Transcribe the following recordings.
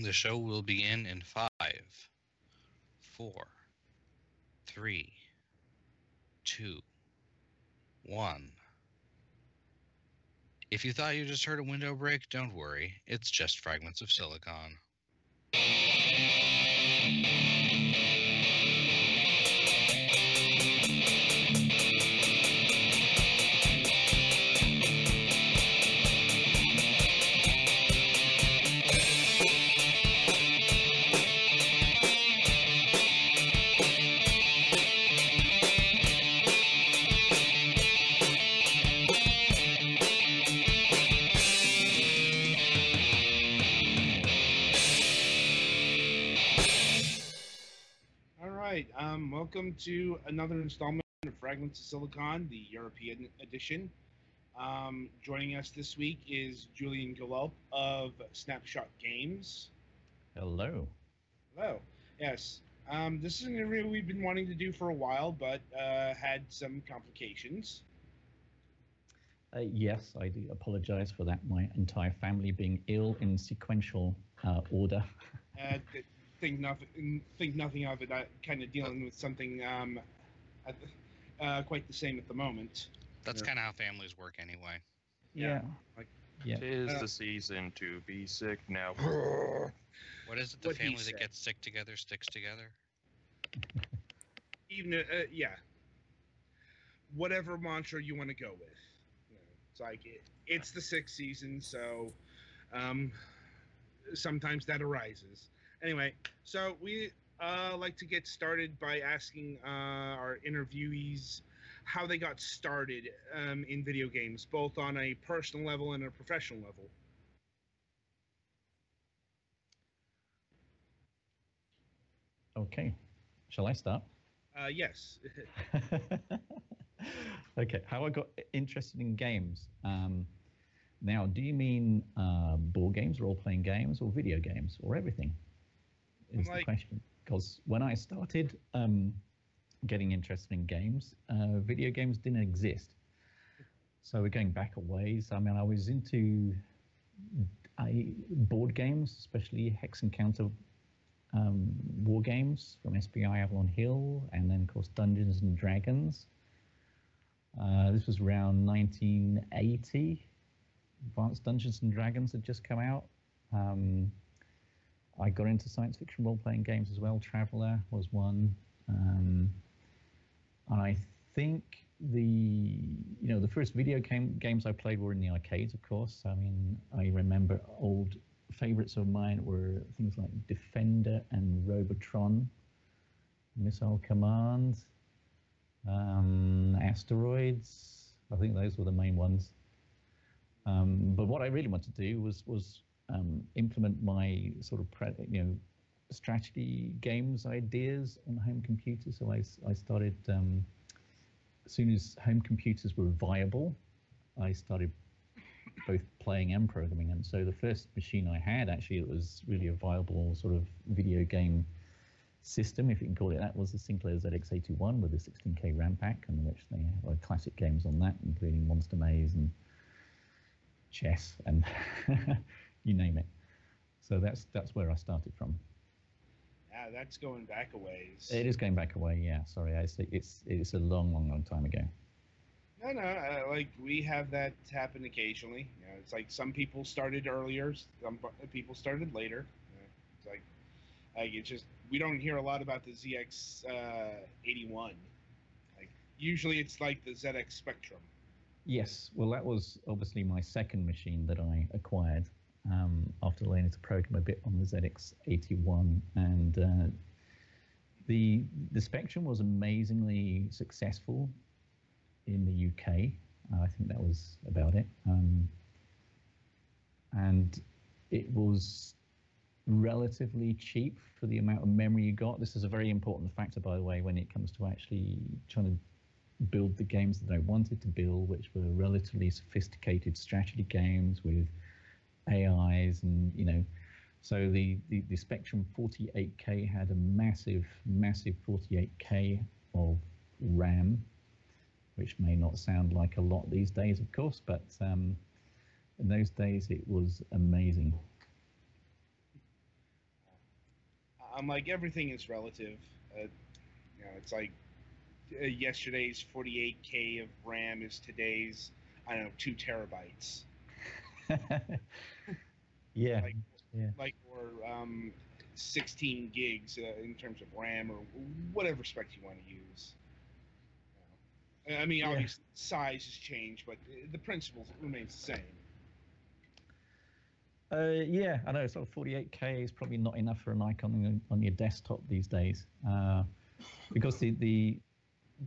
The show will begin in five, four, three, two, one. If you thought you just heard a window break, don't worry. It's just fragments of silicon. Right. Um, welcome to another installment of Fragments of Silicon, the European edition. Um, joining us this week is Julian Gollop of Snapshot Games. Hello. Hello. Yes. Um, this is an interview we've been wanting to do for a while, but uh, had some complications. Uh, yes, I do apologize for that. My entire family being ill in sequential uh, order. Uh, think nothing. Think nothing of it. I kind of dealing with something um, uh, quite the same at the moment. That's Yeah. kind of how families work anyway. Yeah. Yeah. Tis Uh, the season to be sick now. What is it? The What family that said. gets sick together sticks together? Even uh, yeah. Whatever mantra you want to go with. You know, it's like it, it's the sixth season, so um, sometimes that arises. Anyway, so we uh, like to get started by asking uh, our interviewees how they got started um, in video games, both on a personal level and a professional level. Okay. Shall I start? Uh, yes. okay. How I got interested in games. Um, now, do you mean uh, board games, role playing games, or video games, or everything? Is the question. Because when I started um, getting interested in games, uh, video games didn't exist. So we're going back a ways. I mean, I was into I, board games, especially Hex and counter um, war games from SPI Avalon Hill, and then of course Dungeons and Dragons. Uh, this was around 1980. Advanced Dungeons and Dragons had just come out. Um, I got into science fiction role-playing games as well. Traveller was one, um, and I think the you know the first video game games I played were in the arcades, of course. I mean, I remember old favorites of mine were things like Defender and Robotron, Missile Command, um, Asteroids. I think those were the main ones. Um, but what I really wanted to do was was um, implement my sort of pre- you know strategy games ideas on home computers. So I started um, as soon as home computers were viable, I started both playing and programming And So the first machine I had actually it was really a viable sort of video game system, if you can call it that, was the Sinclair ZX81 with a 16K RAM pack, and which they had classic games on that, including Monster Maze and chess and you name it. So that's that's where I started from. Yeah, that's going back a ways. It is going back away, yeah. Sorry, it's it's it's a long, long, long time ago. No, no, uh, like we have that happen occasionally. You know, it's like some people started earlier, some people started later. It's like, like it's just we don't hear a lot about the ZX uh, 81. Like usually it's like the ZX Spectrum. Yes, well, that was obviously my second machine that I acquired um, after learning to program a bit on the ZX81, and uh, the the Spectrum was amazingly successful in the UK. I think that was about it. Um, and it was relatively cheap for the amount of memory you got. This is a very important factor, by the way, when it comes to actually trying to build the games that I wanted to build, which were relatively sophisticated strategy games with AIs and you know. So the, the, the Spectrum 48K had a massive, massive 48K of RAM, which may not sound like a lot these days, of course, but um, in those days it was amazing. I'm like everything is relative. Uh, you know, it's like uh, yesterday's 48k of RAM is today's I don't know two terabytes. yeah. Like, yeah. Like or um, 16 gigs uh, in terms of RAM or whatever spec you want to use. I mean, Yeah. obviously size has changed, but the principle remains the same. Uh, yeah, I know. Sort of 48k is probably not enough for an icon on, on your desktop these days, uh, because the, the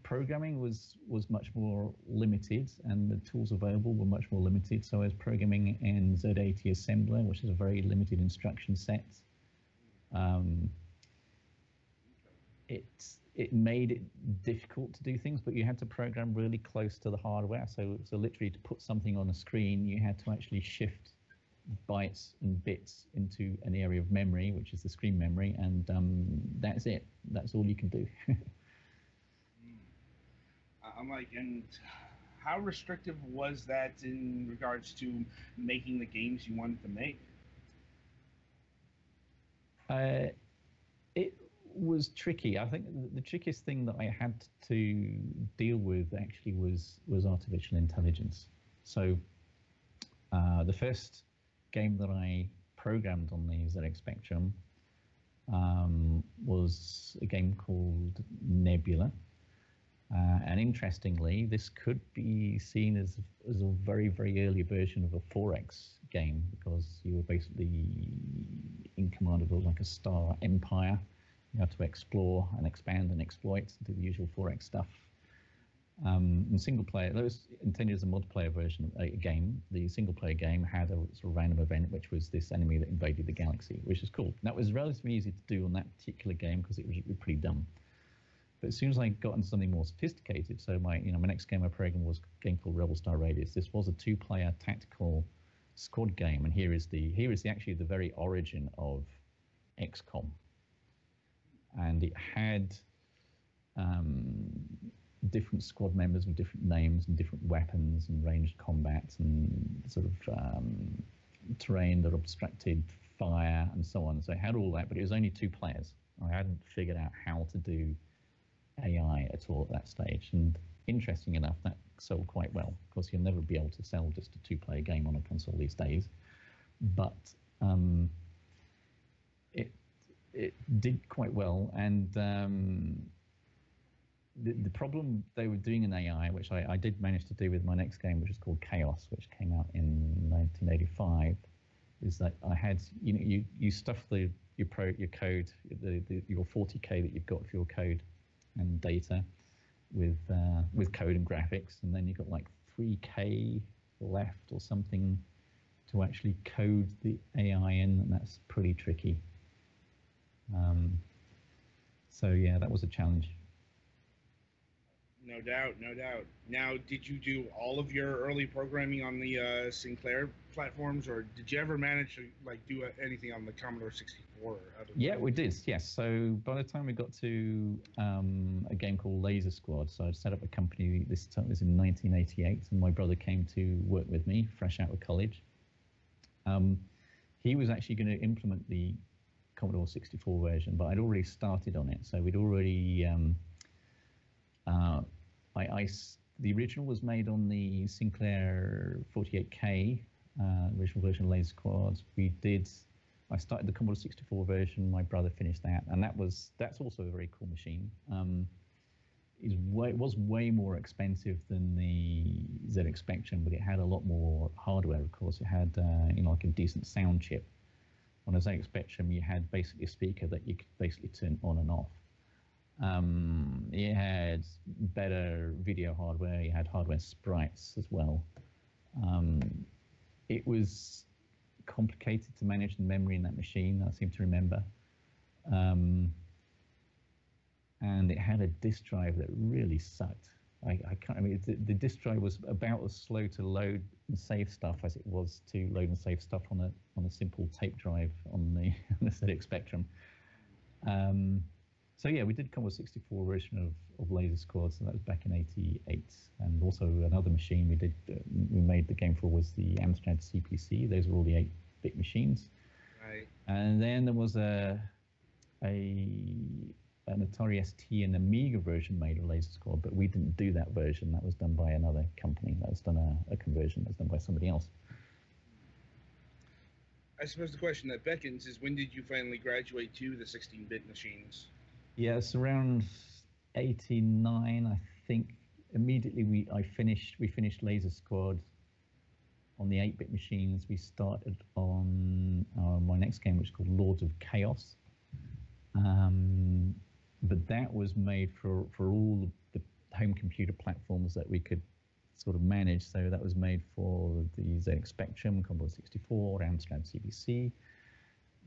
programming was was much more limited, and the tools available were much more limited. So, as programming in Z80 assembler, which is a very limited instruction set, um, it it made it difficult to do things, but you had to program really close to the hardware. So, so literally to put something on a screen, you had to actually shift bytes and bits into an area of memory, which is the screen memory, and um, that's it. That's all you can do. I'm like, and how restrictive was that in regards to making the games you wanted to make? uh, it was tricky. I think the, trickiest thing that I had to deal with actually was was artificial intelligence. So uh, the first game that I programmed on the ZX Spectrum um, was a game called Nebula. Uh, and interestingly, this could be seen as, as a very, very early version of a 4X game because you were basically in command of like a star empire. You had to explore and expand and exploit, and do the usual 4X stuff. Um, and single player, that was intended as a multiplayer version of a game. The single player game had a sort of random event, which was this enemy that invaded the galaxy, which is cool. That was relatively easy to do on that particular game because it was pretty dumb. But as soon as I got into something more sophisticated, so my you know my next game I programmed was a game called Rebel Star Raiders. This was a two-player tactical squad game, and here is the here is the actually the very origin of XCOM, and it had um, different squad members with different names and different weapons and ranged combat and sort of um, terrain that obstructed fire and so on. So it had all that, but it was only two players. I hadn't figured out how to do AI at all at that stage. And interesting enough, that sold quite well. Of course, you'll never be able to sell just a two-player game on a console these days, but um, it it did quite well. And um, the, the problem they were doing in AI, which I, I did manage to do with my next game, which is called Chaos, which came out in 1985, is that I had you know you you stuff the your pro your code the, the your 40k that you've got for your code and data with uh, with code and graphics, and then you've got like 3k left or something to actually code the AI in, and that's pretty tricky. Um, so yeah, that was a challenge. No doubt, no doubt. Now, did you do all of your early programming on the uh, Sinclair platforms, or did you ever manage to like do uh, anything on the Commodore 64? Or other Yeah, we did. Yes. So by the time we got to um, a game called Laser Squad, so I set up a company. This time was in 1988, and my brother came to work with me, fresh out of college. Um, he was actually going to implement the Commodore 64 version, but I'd already started on it, so we'd already. Um, uh, I, I the original was made on the Sinclair 48K uh, original version of Laser Squad. We did I started the Commodore 64 version. My brother finished that, and that was that's also a very cool machine. Um, is way, it was way more expensive than the ZX Spectrum, but it had a lot more hardware. Of course, it had uh, you know like a decent sound chip. On a ZX Spectrum, you had basically a speaker that you could basically turn on and off. Um, it had better video hardware. You had hardware sprites as well. Um, it was complicated to manage the memory in that machine. I seem to remember. Um, and it had a disk drive that really sucked. I, I can't. I mean, the, the disk drive was about as slow to load and save stuff as it was to load and save stuff on a on a simple tape drive on the on the ZX Spectrum. Um, so yeah, we did Commodore 64 version of, of Laser Squad, so that was back in '88, and also another machine we did uh, we made the game for was the Amstrad CPC. Those were all the 8-bit machines. Right. And then there was a a an Atari ST and Amiga version made of Laser Squad, but we didn't do that version. That was done by another company. That was done a, a conversion. That was done by somebody else. I suppose the question that beckons is when did you finally graduate to the 16-bit machines? Yeah, it's around 89, I think. Immediately, we I finished we finished Laser Squad on the 8-bit machines. We started on uh, my next game, which is called Lords of Chaos. Um, but that was made for for all the home computer platforms that we could sort of manage. So that was made for the ZX Spectrum, Commodore 64, Amstrad CPC,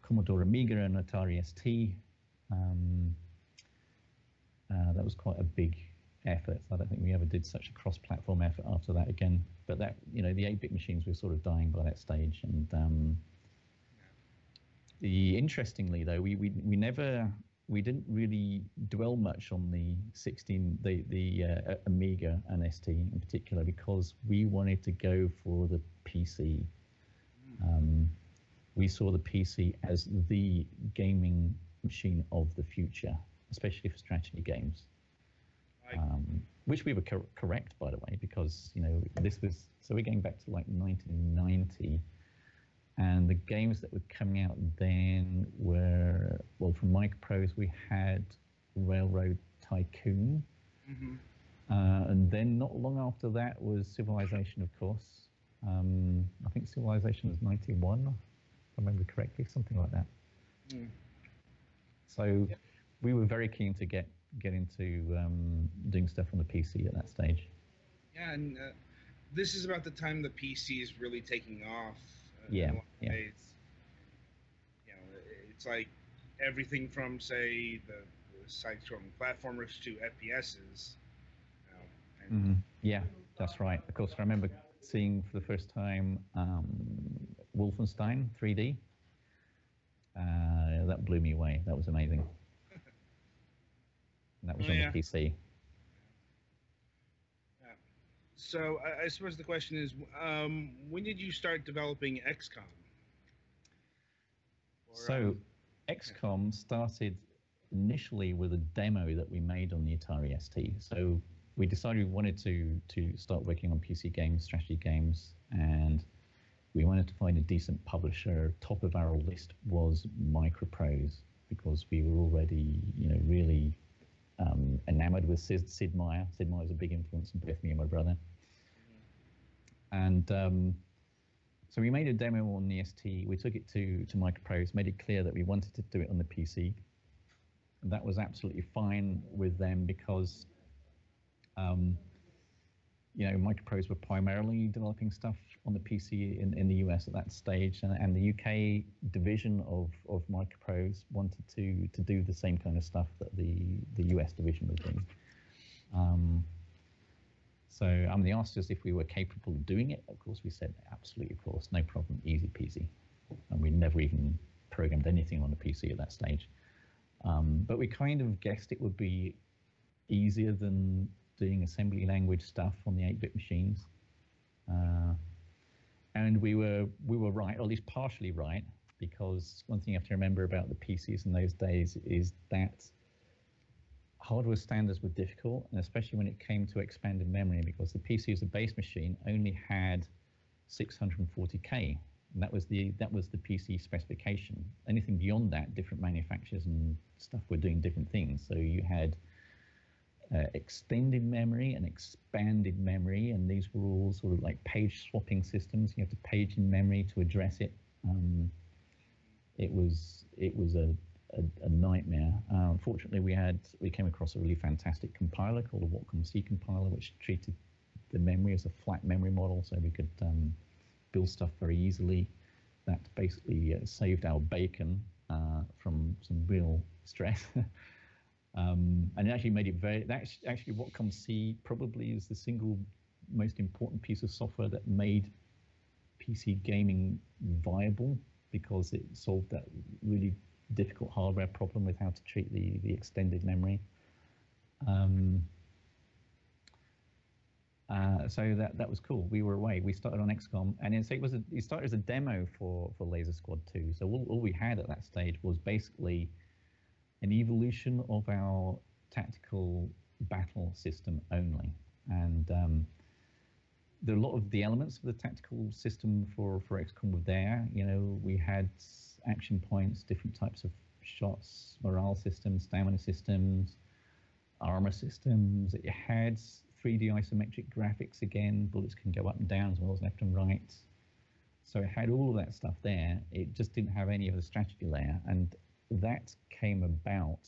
Commodore Amiga, and Atari ST. Um, uh, that was quite a big effort. I don't think we ever did such a cross-platform effort after that again. But that, you know, the 8-bit machines were sort of dying by that stage. And um, the interestingly, though, we, we we never we didn't really dwell much on the 16 the the uh, Amiga and ST in particular because we wanted to go for the PC. Um, we saw the PC as the gaming machine of the future, especially for strategy games. Um, which we were cor- correct, by the way, because you know this was so we're going back to like 1990 and the games that were coming out then were, well, from Microprose, we had Railroad Tycoon. Mm-hmm. Uh, and then not long after that was Civilization, of course. Um, I think Civilization was 91, if I remember correctly, something like that. Mm. So we were very keen to get, get into um, doing stuff on the PC at that stage. Yeah, and uh, this is about the time the PC is really taking off. uh, Yeah, in a lot of yeah. ways. You know, it's like everything from say the, the side-scrolling platformers to FPSs. You know, and Mhm. Yeah, that's right. Of course, I remember seeing for the first time um, Wolfenstein 3D. Uh, that blew me away. That was amazing. And that was Oh, on yeah. the PC. So I, I suppose the question is, um, when did you start developing XCOM? Or, So, um, XCOM started initially with a demo that we made on the Atari ST. So we decided we wanted to to start working on PC games, strategy games, and we wanted to find a decent publisher. Top of our list was Microprose because we were already, you know, really um, enamored with Sid, Sid Meier. Sid Meier was a big influence on both me and my brother. And um, so we made a demo on the ST. We took it to to Microprose, made it clear that we wanted to do it on the PC. And that was absolutely fine with them because, um, you know, Microprose were primarily developing stuff on the PC in, in the US at that stage, and, and the UK division of, of Microprose wanted to to do the same kind of stuff that the the US division was doing. Um, so um, they asked us if we were capable of doing it. Of course, we said absolutely, of course, no problem, easy peasy. And we never even programmed anything on a PC at that stage. Um, but we kind of guessed it would be easier than doing assembly language stuff on the 8-bit machines. Uh, and we were we were right, or at least partially right, because one thing you have to remember about the PCs in those days is that hardware standards were difficult, and especially when it came to expanded memory, because the PC as a base machine only had 640k, and that was the that was the PC specification. Anything beyond that, different manufacturers and stuff were doing different things. So you had uh, extended memory and expanded memory, and these were all sort of like page swapping systems. You have to page in memory to address it. Um, it was it was a a, a nightmare. Uh, unfortunately, we had we came across a really fantastic compiler called a Watcom C compiler, which treated the memory as a flat memory model, so we could um, build stuff very easily. that basically uh, saved our bacon uh, from some real stress. um, and it actually made it very. That's actually Watcom C probably is the single most important piece of software that made PC gaming viable because it solved that really difficult hardware problem with how to treat the, the extended memory. Um, uh, so that that was cool. We were away. We started on XCOM, and it, was a, it started as a demo for for Laser Squad 2. So all, all we had at that stage was basically an evolution of our tactical battle system only, and um, there are a lot of the elements of the tactical system for for XCOM were there. You know, we had action points, different types of shots, morale systems, stamina systems, armor systems. It had 3D isometric graphics again. Bullets can go up and down as well as left and right. So it had all of that stuff there. It just didn't have any of the strategy layer, and that came about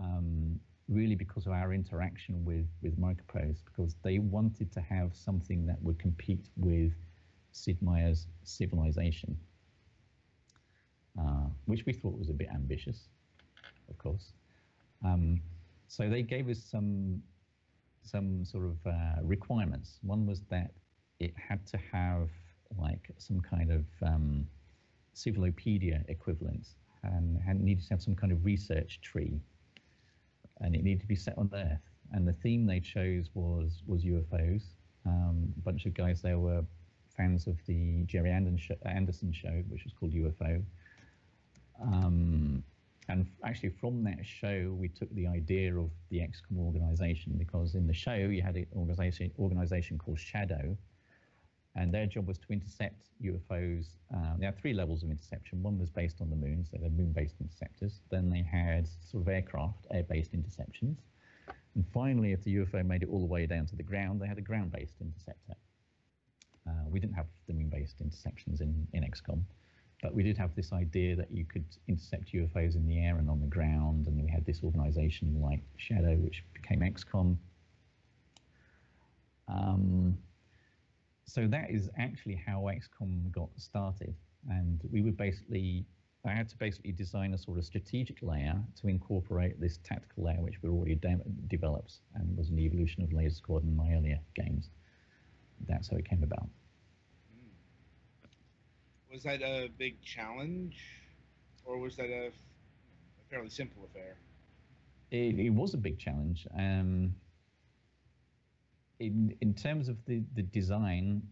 um, really because of our interaction with with Microprose, because they wanted to have something that would compete with Sid Meier's Civilization, uh, which we thought was a bit ambitious, of course. Um, so they gave us some some sort of uh, requirements. One was that it had to have like some kind of um, Civilopedia equivalent and had needed to have some kind of research tree and it needed to be set on Earth. And the theme they chose was was UFOs. Um, a bunch of guys there were fans of the Gerry Anderson show, which was called UFO. Um, and actually, from that show, we took the idea of the XCOM organization because in the show you had an organization organization called SHADO, and their job was to intercept UFOs. Um, they had three levels of interception. One was based on the moon, so they're moon-based interceptors. Then they had sort of aircraft, air-based interceptions. And finally, if the UFO made it all the way down to the ground, they had a ground-based interceptor. Uh, we didn't have the moon-based interceptions in, in XCOM, but we did have this idea that you could intercept UFOs in the air and on the ground, and we had this organization like SHADO, which became XCOM. Um, so that is actually how XCOM got started. And we would basically, I had to basically design a sort of strategic layer to incorporate this tactical layer, which we already de- developed and was an evolution of Laser Squad and my earlier games. That's how it came about. Was that a big challenge, or was that a, a fairly simple affair? It, it was a big challenge. Um, in in terms of the the design,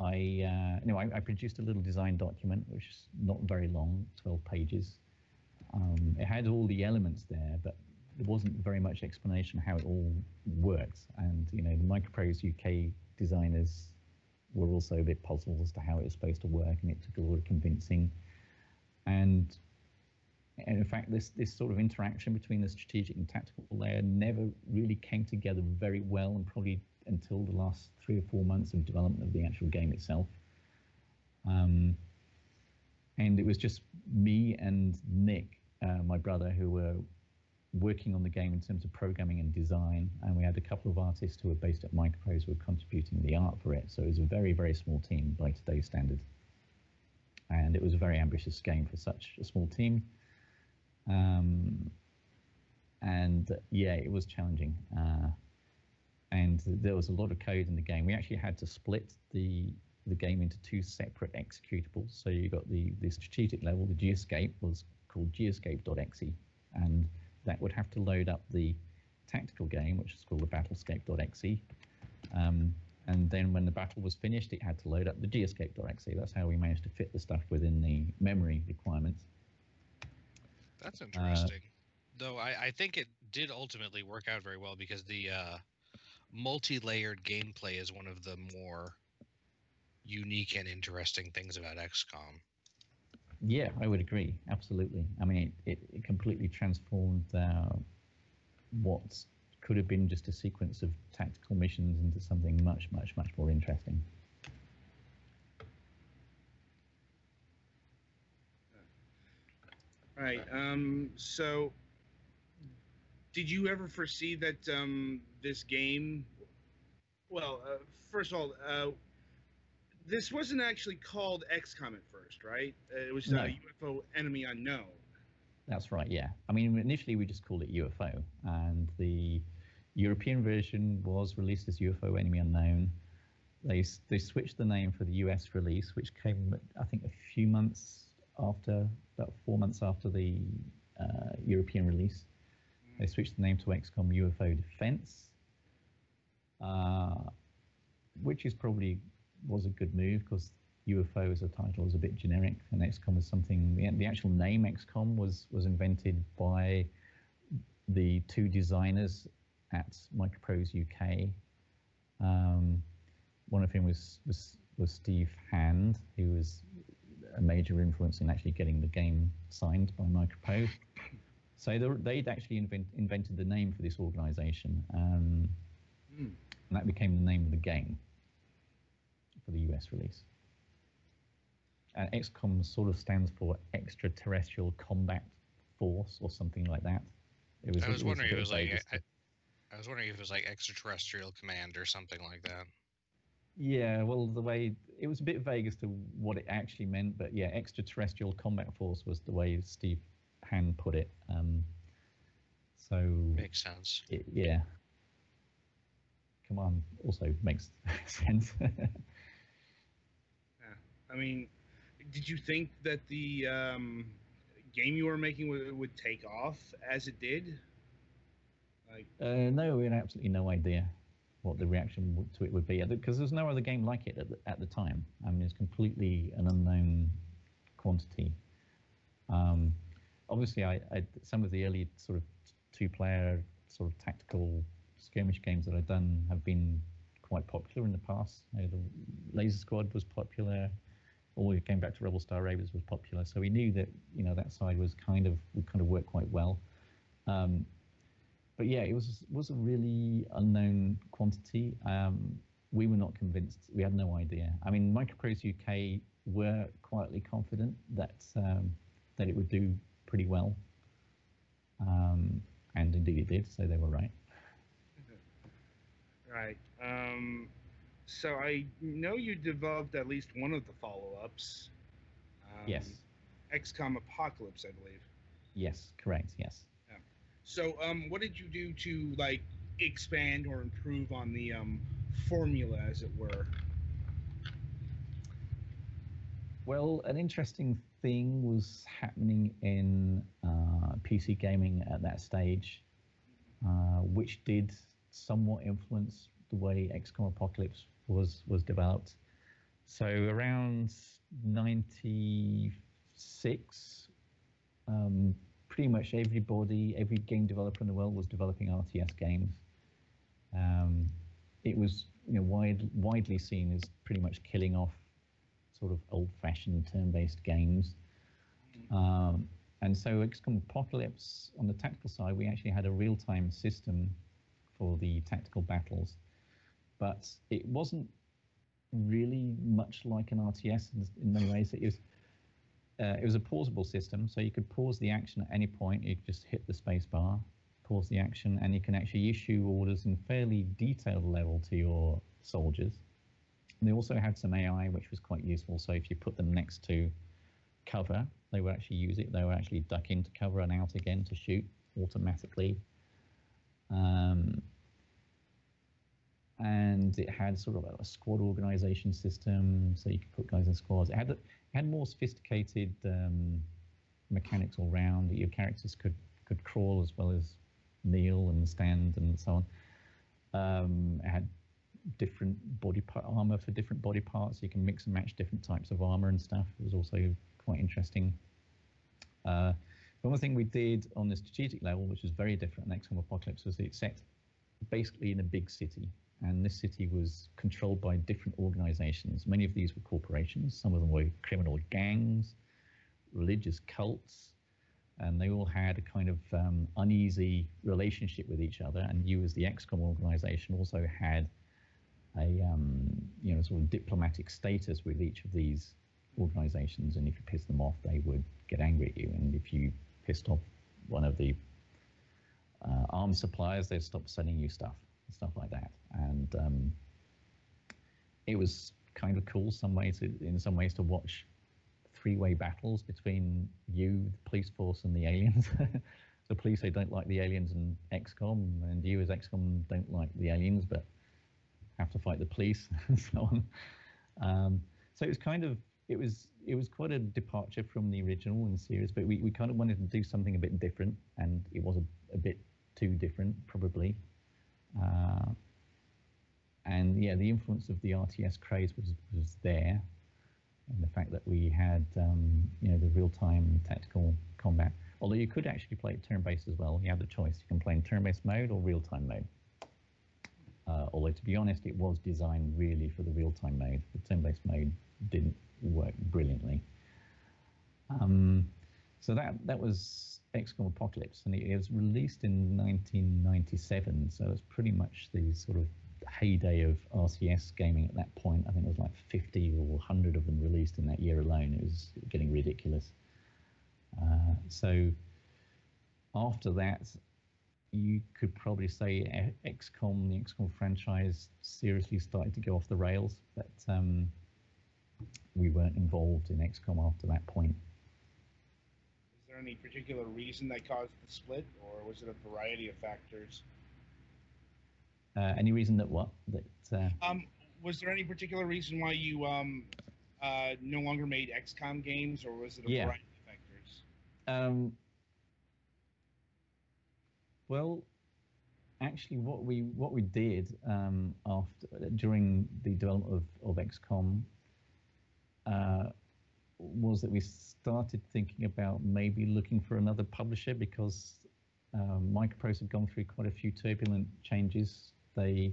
I uh, know I, I, produced a little design document which is not very long, 12 pages. Um, it had all the elements there, but there wasn't very much explanation how it all works. And you know the Microprose UK designers were also a bit puzzled as to how it was supposed to work, and it took a lot of convincing. And and in fact, this this sort of interaction between the strategic and tactical layer never really came together very well, and probably until the last three or four months of development of the actual game itself. Um, and it was just me and Nick, uh, my brother, who were working on the game in terms of programming and design. And we had a couple of artists who were based at Microprose who were contributing the art for it. So it was a very, very small team by today's standards. And it was a very ambitious game for such a small team. Um, and uh, yeah, it was challenging. Uh, and there was a lot of code in the game. We actually had to split the the game into two separate executables. So you got the the strategic level. The geoscape was called geoscape.exe, and that would have to load up the tactical game, which is called the battlescape.exe. Um, and then when the battle was finished, it had to load up the geoscape.exe. That's how we managed to fit the stuff within the memory requirements. That's uh, interesting. Uh, Though I, I think it did ultimately work out very well because the uh, multi-layered gameplay is one of the more unique and interesting things about XCOM. Yeah, I would agree. Absolutely. I mean, it, it completely transformed uh, what could have been just a sequence of tactical missions into something much, much, much more interesting. All right. Um, so did you ever foresee that um, this game? Well, uh, first of all, uh, this wasn't actually called XCOM at first, right? Uh, It was No. uh, UFO Enemy Unknown. That's right, yeah. I mean, initially we just called it UFO, and the European version was released as UFO Enemy Unknown. They they switched the name for the US release, which came, I think, a few months after, about four months after the uh, European release. They switched the name to XCOM UFO Defense, uh, which is probably was a good move because UFO as a title is a bit generic, and XCOM is something. The, the actual name XCOM was was invented by the two designers at Microprose UK. Um, one of whom was, was was Steve Hand, who was a major influence in actually getting the game signed by Microprose. So they- they'd actually invent, invented the name for this organization, um, Hmm. and that became the name of the game for the US release. And XCOM sort of stands for Extraterrestrial Combat Force or something like that. It was, I was a wondering if it was like I, I was wondering if it was like extraterrestrial command or something like that. Yeah, well, the way it was a bit vague as to what it actually meant, but yeah, extraterrestrial combat force was the way Steve Hand put it. Um, so Makes sense. it, yeah, come on, also makes sense. yeah. I mean, did you think that the um, game you were making would, would take off as it did? Like, uh, no, we had absolutely no idea what the reaction to it would be because there's no other game like it at the, at the time. I mean, it's completely an unknown quantity. Um, obviously, I, I some of the early sort of two-player sort of tactical skirmish games that I've done have been quite popular in the past. You know, the Laser Squad was popular. All the going back to Rebel Star Raiders was popular, so we knew that you know that side was kind of would kind of work quite well. Um, but yeah, it was was a really unknown quantity. Um, we were not convinced. We had no idea. I mean, Microprose UK were quietly confident that um, that it would do pretty well, um, and indeed it did. So they were right. right. Um, so I know you developed at least one of the follow-ups. Um, yes. XCOM Apocalypse, I believe. Yes. Correct. Yes. So, um, what did you do to like expand or improve on the um, formula, as it were? Well, an interesting thing was happening in uh, PC gaming at that stage, uh, which did somewhat influence the way XCOM Apocalypse was was developed. So around '96, um, pretty much everybody, every game developer in the world was developing RTS games. Um, it was you know wide, widely seen as pretty much killing off sort of old-fashioned turn-based games. Um, and so XCOM Apocalypse, on the tactical side, we actually had a real-time system for the tactical battles, but it wasn't really much like an RTS in, in many ways. It was uh, it was a pausable system, so you could pause the action at any point. You just hit the space bar, pause the action, and you can actually issue orders in fairly detailed level to your soldiers. They also had some AI, which was quite useful. So if you put them next to cover, they would actually use it. They would actually duck into cover and out again to shoot automatically. Um, and it had sort of a squad organization system, so you could put guys in squads. It had it had more sophisticated um, mechanics all round. That your characters could could crawl as well as kneel and stand and so on. Um, it had different body part armor for different body parts. You can mix and match different types of armor and stuff. It was also quite interesting. Uh, one thing we did on the strategic level, which was very different in XCOM Apocalypse, was it set basically in a big city, and this city was controlled by different organizations. Many of these were corporations. Some of them were criminal gangs, religious cults, and they all had a kind of um, uneasy relationship with each other. And you, as the XCOM organization, also had a um, you know sort of diplomatic status with each of these organizations, and if you pissed them off, they would get angry at you, and if you pissed off one of the uh, arms suppliers, they'd stop sending you stuff and stuff like that. And um, it was kind of cool some ways in some ways to watch three-way battles between you, the police force, and the aliens. the police they don't like the aliens and XCOM, and you as XCOM don't like the aliens, but have to fight the police and so on. Um, so it was kind of it was it was quite a departure from the original in the series, but we, we kind of wanted to do something a bit different, and it was a, a bit too different probably. Uh, and yeah, the influence of the RTS craze was was there, and the fact that we had um, you know the real time tactical combat. Although you could actually play turn based as well. You have the choice. You can play in turn based mode or real time mode. Uh, although to be honest, it was designed really for the real time mode. The turn based mode didn't work brilliantly. Um, so that that was XCOM Apocalypse, and it was released in 1997. So it's pretty much the sort of heyday of RTS gaming at that point. I think it was like 50 or 100 of them released in that year alone. It was getting ridiculous. Uh, so after that, you could probably say XCOM, the XCOM franchise, seriously started to go off the rails. But um, we weren't involved in XCOM after that point. Is there any particular reason that caused the split, or was it a variety of factors? Uh, any reason that what that? Uh, um, was there any particular reason why you um, uh, no longer made XCOM games, or was it a yeah. variety of factors? Um, well, actually, what we what we did um, after during the development of, of XCOM uh, was that we started thinking about maybe looking for another publisher because um, Microprose had gone through quite a few turbulent changes they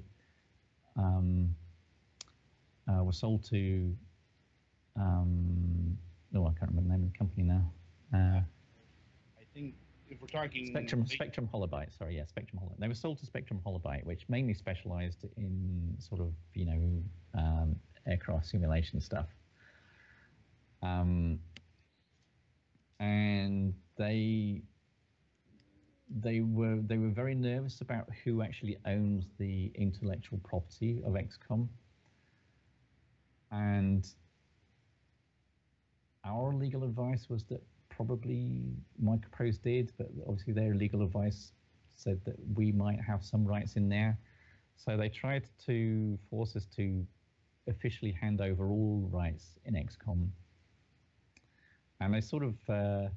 um, uh, were sold to. Um, oh, I can't remember the name of the company now. Uh, I think if we're talking Spectrum, Spectrum Holobyte. Sorry, yeah, Spectrum Holobyte. They were sold to Spectrum Holobyte, which mainly specialised in sort of you know um, aircraft simulation stuff. Um, and they they were they were very nervous about who actually owns the intellectual property of XCOM. And our legal advice was that probably Microprose did, but obviously their legal advice said that we might have some rights in there. So they tried to force us to officially hand over all rights in XCOM. And they sort of uh,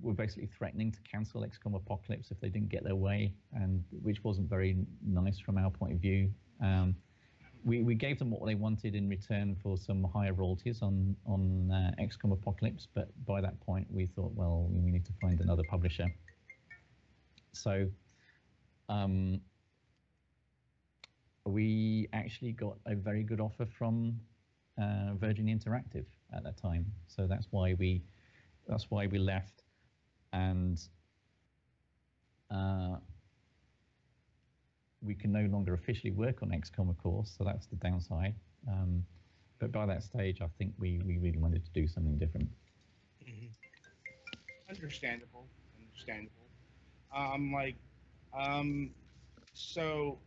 were basically threatening to cancel XCOM Apocalypse if they didn't get their way, and which wasn't very nice from our point of view. Um, we, we gave them what they wanted in return for some higher royalties on on uh, XCOM Apocalypse, but by that point we thought, well, we need to find another publisher. So um, we actually got a very good offer from uh, Virgin Interactive at that time. So that's why we that's why we left and uh, we can no longer officially work on XCOM, of course, so that's the downside. Um, but by that stage, I think we, we really wanted to do something different. Mm-hmm. Understandable, understandable. Um, like, um, so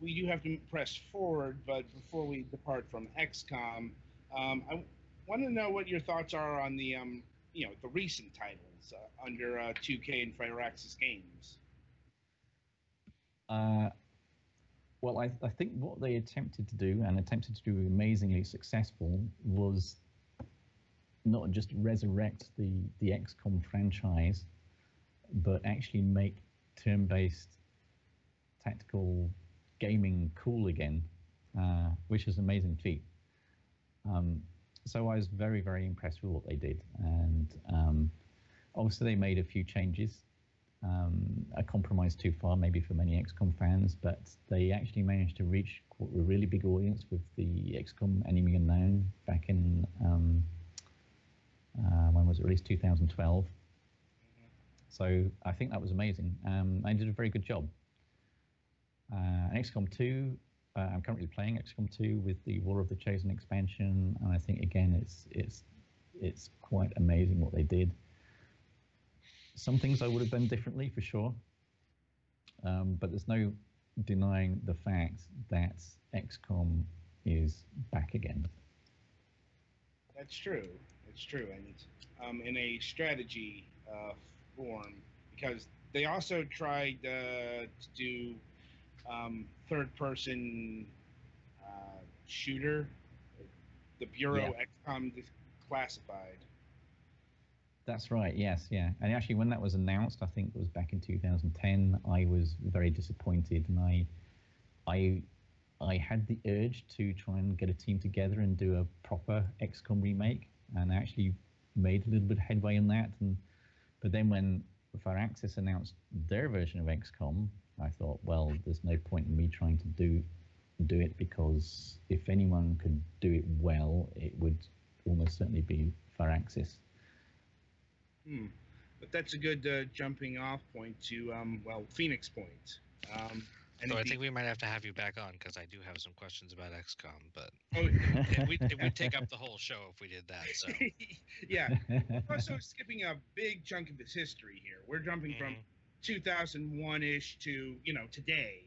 we do have to press forward, but before we depart from XCOM, um, I want to know what your thoughts are on the, um, you know, the recent titles uh, under uh, 2K and Firaxis Games? Uh, well, I, I, think what they attempted to do and attempted to do amazingly successful was not just resurrect the, the XCOM franchise, but actually make turn-based tactical gaming cool again, uh, which is an amazing feat. Um, so I was very, very impressed with what they did, and um, obviously they made a few changes. Um, a compromise too far, maybe for many XCOM fans, but they actually managed to reach a really big audience with the XCOM Enemy Unknown back in um, uh, when was it released? 2012. Mm-hmm. So I think that was amazing. Um, they did a very good job. Uh, XCOM 2, uh, I'm currently playing XCOM 2 with the War of the Chosen expansion, and I think again it's it's it's quite amazing what they did. Some things I would have done differently for sure, um, but there's no denying the fact that XCOM is back again. That's true. It's true, and um, in a strategy uh, form because they also tried uh, to do um, third-person uh, shooter. The Bureau yeah. XCOM Classified. That's right. Yes, yeah. And actually, when that was announced, I think it was back in 2010. I was very disappointed, and I, I, I had the urge to try and get a team together and do a proper XCOM remake, and I actually made a little bit of headway in that. And but then when Firaxis announced their version of XCOM, I thought, well, there's no point in me trying to do do it because if anyone could do it well, it would almost certainly be Firaxis. Hmm. But that's a good uh, jumping off point to, um, well, Phoenix Point. Um, and so I think we might have to have you back on because I do have some questions about XCOM, but oh, it, would, it, would, take up the whole show if we did that. So yeah, also skipping a big chunk of this history here. We're jumping mm-hmm. from 2001 ish to you know today.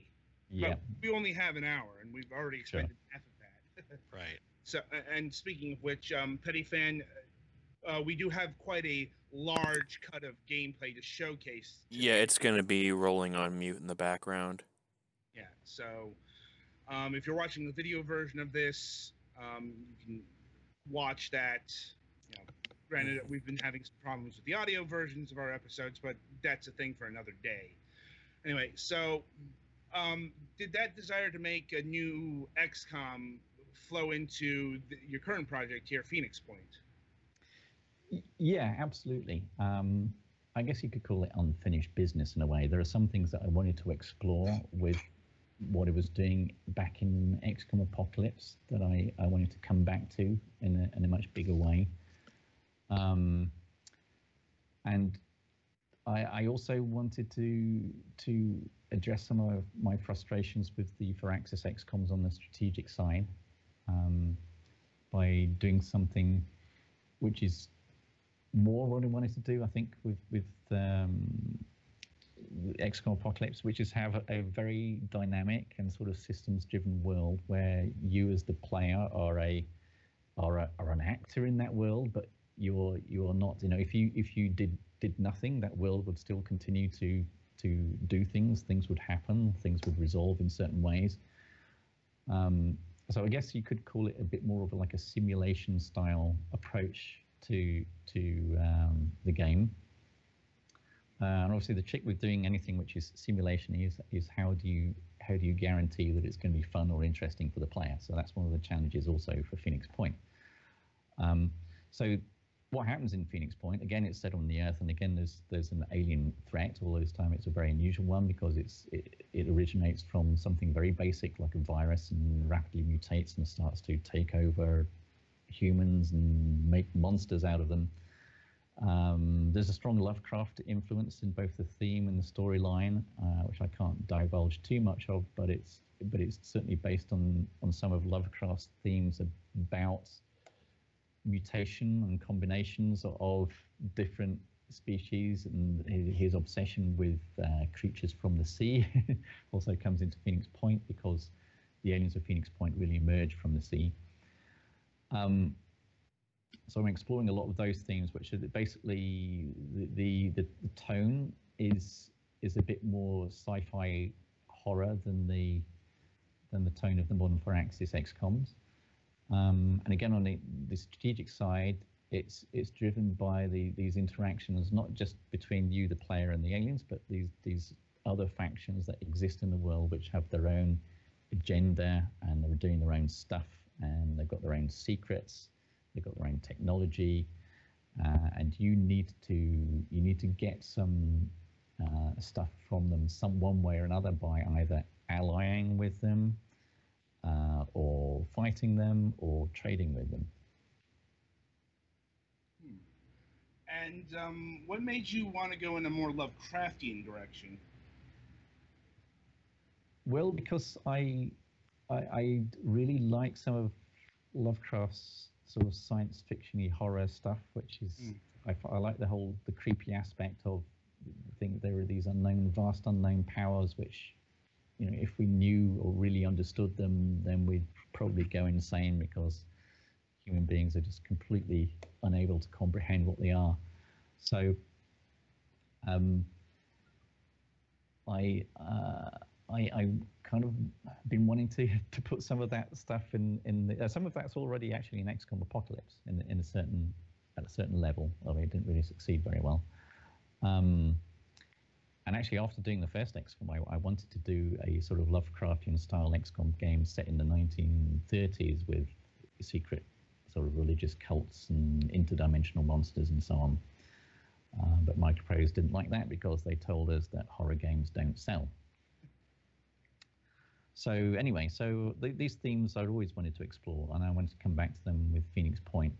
Yeah, but we only have an hour, and we've already expended sure. half of that. right. So, and speaking of which, um, Petty Fan, uh, we do have quite a large cut of gameplay to showcase. Today. Yeah, it's going to be rolling on mute in the background. Yeah, so um, if you're watching the video version of this, um, you can watch that. You know, granted, we've been having some problems with the audio versions of our episodes, but that's a thing for another day. Anyway, so um, did that desire to make a new XCOM flow into the, your current project here, Phoenix Point? Yeah, absolutely. Um, I guess you could call it unfinished business in a way. There are some things that I wanted to explore with what it was doing back in XCOM Apocalypse that I, I wanted to come back to in a, in a much bigger way. Um, and I, I also wanted to to address some of my frustrations with the Firaxis XCOMs on the strategic side um, by doing something which is more what I wanted to do. I think with with um, XCOM Apocalypse, which is have a, a very dynamic and sort of systems-driven world where you as the player are a are, a, are an actor in that world, but you're you're not. You know, if you if you did did nothing, that world would still continue to to do things. Things would happen. Things would resolve in certain ways. Um, so I guess you could call it a bit more of a, like a simulation style approach to to um, the game. Uh, and obviously, the trick with doing anything which is simulation is is how do you how do you guarantee that it's going to be fun or interesting for the player? So that's one of the challenges also for Phoenix Point. Um, so what happens in Phoenix Point? Again, it's set on the Earth, and again, there's there's an alien threat. Although this time it's a very unusual one because it's it, it originates from something very basic like a virus and rapidly mutates and starts to take over humans and make monsters out of them. Um, there's a strong Lovecraft influence in both the theme and the storyline, uh, which I can't divulge too much of, but it's but it's certainly based on on some of Lovecraft's themes about mutation and combinations of different species, and his obsession with uh, creatures from the sea also comes into Phoenix Point because the aliens of Phoenix Point really emerge from the sea. Um, so I'm exploring a lot of those themes, which are basically the, the, the tone is is a bit more sci-fi horror than the than the tone of the modern Firaxis XComs. Um, and again, on the, the strategic side, it's it's driven by the these interactions, not just between you, the player, and the aliens, but these these other factions that exist in the world, which have their own agenda and they're doing their own stuff, and they've got their own secrets They've got their own technology, uh, and you need to you need to get some uh, stuff from them some one way or another by either allying with them, uh, or fighting them, or trading with them. Hmm. And um, what made you want to go in a more Lovecraftian direction? Well, because I, I, I really like some of Lovecraft's sort of science fictiony horror stuff, which is mm. I, I, like the whole the creepy aspect of think there are these unknown, vast unknown powers which you know, if we knew or really understood them, then we'd probably go insane because human beings are just completely unable to comprehend what they are. So, um, I, uh, I, I kind of been wanting to to put some of that stuff in in the, uh, some of that's already actually in XCOM Apocalypse in in a certain at a certain level, although it didn't really succeed very well. Um, and actually, after doing the first XCOM, I, I, wanted to do a sort of Lovecraftian style XCOM game set in the 1930s with secret sort of religious cults and interdimensional monsters and so on. Uh, but Microprose didn't like that because they told us that horror games don't sell. So anyway, so th- these themes I'd always wanted to explore, and I wanted to come back to them with Phoenix Point.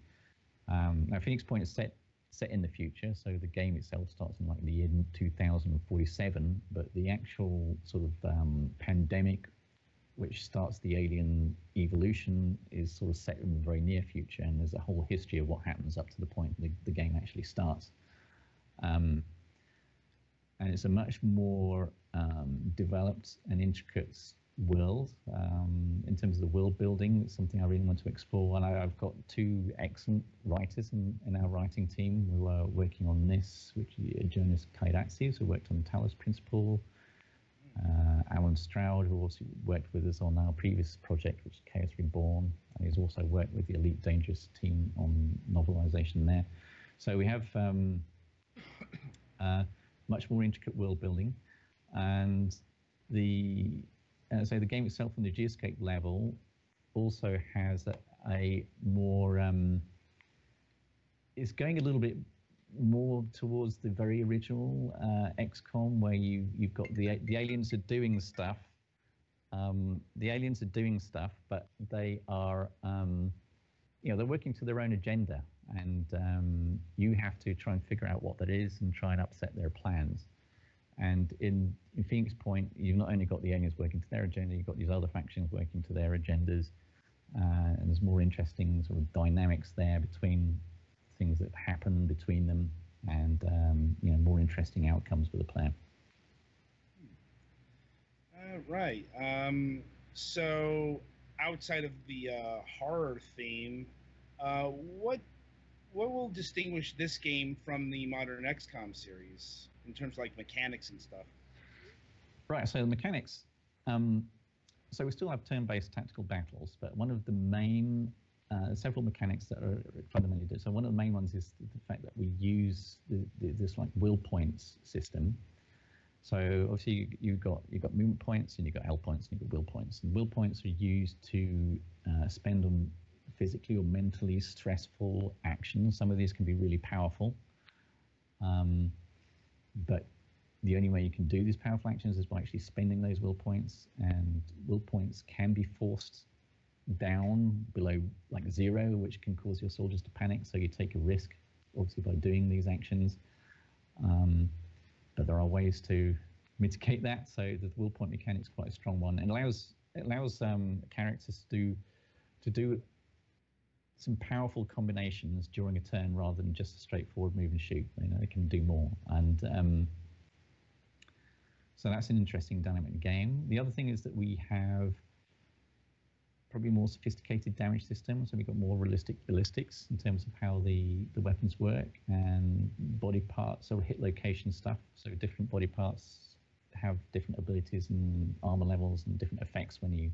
Um, now, Phoenix Point is set set in the future, so the game itself starts in like the year 2047, but the actual sort of um, pandemic, which starts the alien evolution, is sort of set in the very near future, and there's a whole history of what happens up to the point the, the game actually starts. Um, and it's a much more um, developed and intricate world um, in terms of the world building. It's something I really want to explore. And I, have got two excellent writers in, in our writing team who are working on this, which is Jonas Kyratzes, who worked on Talos Principle, uh, Allen Stroud, who also worked with us on our previous project, which is Chaos Reborn, and he's also worked with the Elite Dangerous team on novelization there. So we have um, uh, much more intricate world building, and the uh, so the game itself on the geoscape level also has a, a more um, it's going a little bit more towards the very original uh, XCOM, where you you've got the the aliens are doing stuff. Um, the aliens are doing stuff, but they are um, you know they're working to their own agenda, and um, you have to try and figure out what that is and try and upset their plans. And in, in Phoenix Point, you've not only got the aliens working to their agenda, you've got these other factions working to their agendas. Uh, and there's more interesting sort of dynamics there between things that happen between them and um, you know more interesting outcomes for the player. Uh, right. Um, so outside of the uh, horror theme, uh, what what will distinguish this game from the modern XCOM series? In terms of like mechanics and stuff. Right. So the mechanics. Um, so we still have turn-based tactical battles, but one of the main uh, several mechanics that are fundamentally different. So one of the main ones is the fact that we use the, the, this like will points system. So obviously you, you've got you've got movement points and you've got L points and you've got will points. And will points are used to uh, spend on physically or mentally stressful actions. Some of these can be really powerful. Um, but the only way you can do these powerful actions is by actually spending those will points, and will points can be forced down below like zero, which can cause your soldiers to panic. So you take a risk, obviously, by doing these actions. Um, but there are ways to mitigate that. So the will point mechanic is quite a strong one, and allows it allows um, characters to do to do some powerful combinations during a turn rather than just a straightforward move and shoot. You know, they can do more, and um, so that's an interesting dynamic game. The other thing is that we have probably more sophisticated damage systems, so we've got more realistic ballistics in terms of how the the weapons work and body parts, so hit location stuff. So different body parts have different abilities and armor levels and different effects when you